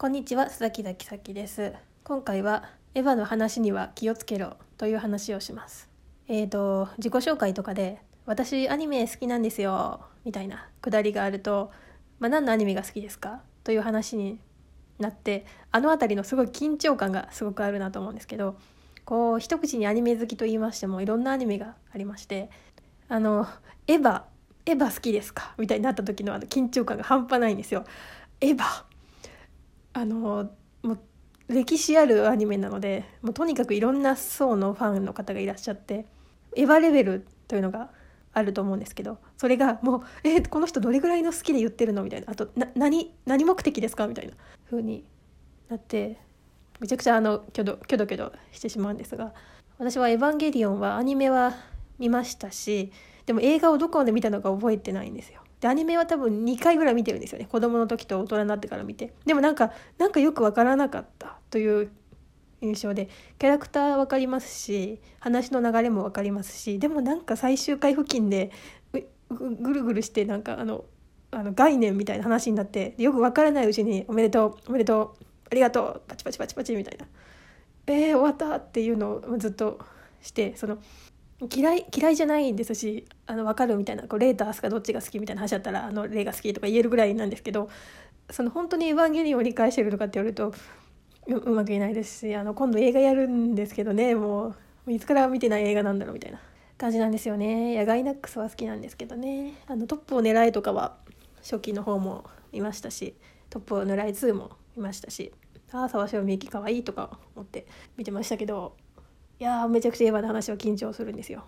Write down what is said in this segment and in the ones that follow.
こんにちは、須崎崎咲です。今回はエヴァの話には気をつけろという話をします。えーと自己紹介とかで私アニメ好きなんですよみたいなくだりがあると、まあ、何のアニメが好きですか？という話になってあの辺りのすごい緊張感がすごくあるなと思うんですけどこう一口にアニメ好きと言いましてもいろんなアニメがありましてあのエヴァエヴァ好きですか？みたいになった時のあの緊張感が半端ないんですよ。エヴァあのもう歴史あるアニメなのでもうとにかくいろんな層のファンの方がいらっしゃってエヴァレベルというのがあると思うんですけどそれがもう「えこの人どれぐらいの好きで言ってるの?」みたいなあとな何何目的ですかみたいな風になってめちゃくちゃあのキョドキョドキョドしてしまうんですが私は「エヴァンゲリオン」はアニメは見ましたしでも映画をどこまで見たのか覚えてないんですよ。でアニメは多分2回ぐらい見てるんですよね。子供の時と大人になってから見て。でもなんかなんかよくわからなかったという印象でキャラクター分かりますし話の流れも分かりますしでもなんか最終回付近でぐぐるぐるしてなんかあのあの概念みたいな話になってよく分からないうちに「おめでとうおめでとうありがとうパチパチパチパチ」みたいな「えー、終わった」っていうのをずっとしてその嫌い嫌いじゃないですしあの分かるみたいなこうレータースかどっちが好きみたいな話だったらあのレイが好きとか言えるぐらいなんですけどその本当に「エヴァンゲリオン」を理解してるとかって言われるとうまく言えないですしあの今度映画やるんですけどねもういつから見てない映画なんだろうみたいな感じなんですよね。野外ナックスは好きなんですけどね。あのトップを狙えとかは初期の方も見ましたしトップを狙い2も見ましたしああ沢城みゆきかわいいとか思って見てましたけどいやめちゃくちゃエヴァの話は緊張するんですよ。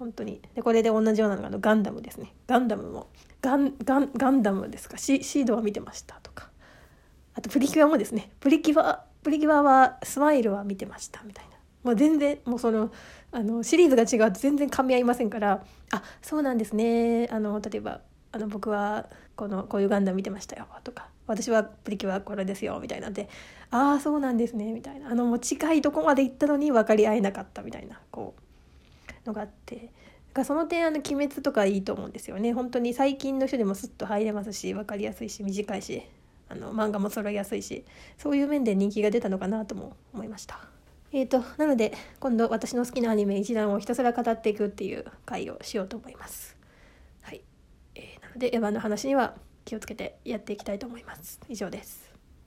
本当に。でこれで同じようなのがガンダムですね。ガンダムもガンガンガンダムですか？シシードは見てましたとか。あとプリキュアもですね。プリキュアプリキュアはスマイルは見てましたみたいな。もう全然もうそのあのシリーズが違うと全然噛み合いませんからあそうなんですね。あの例えばあの僕はこのこういうガンダム見てましたよとか私はプリキュアこれですよみたいなんでああそうなんですねみたいなあのもう近いとこまで行ったのに分かり合えなかったみたいなこうのがあってだかその点あの「鬼滅」とかいいと思うんですよね本当に最近の人でもスッと入れますし分かりやすいし短いしあの漫画も揃いやすいしそういう面で人気が出たのかなとも思いました。えーと、なので今度私の好きなアニメ一覧をひたすら語っていくっていう回をしようと思います。でエヴァの話には気をつけてやっていきたいと思います。以上です。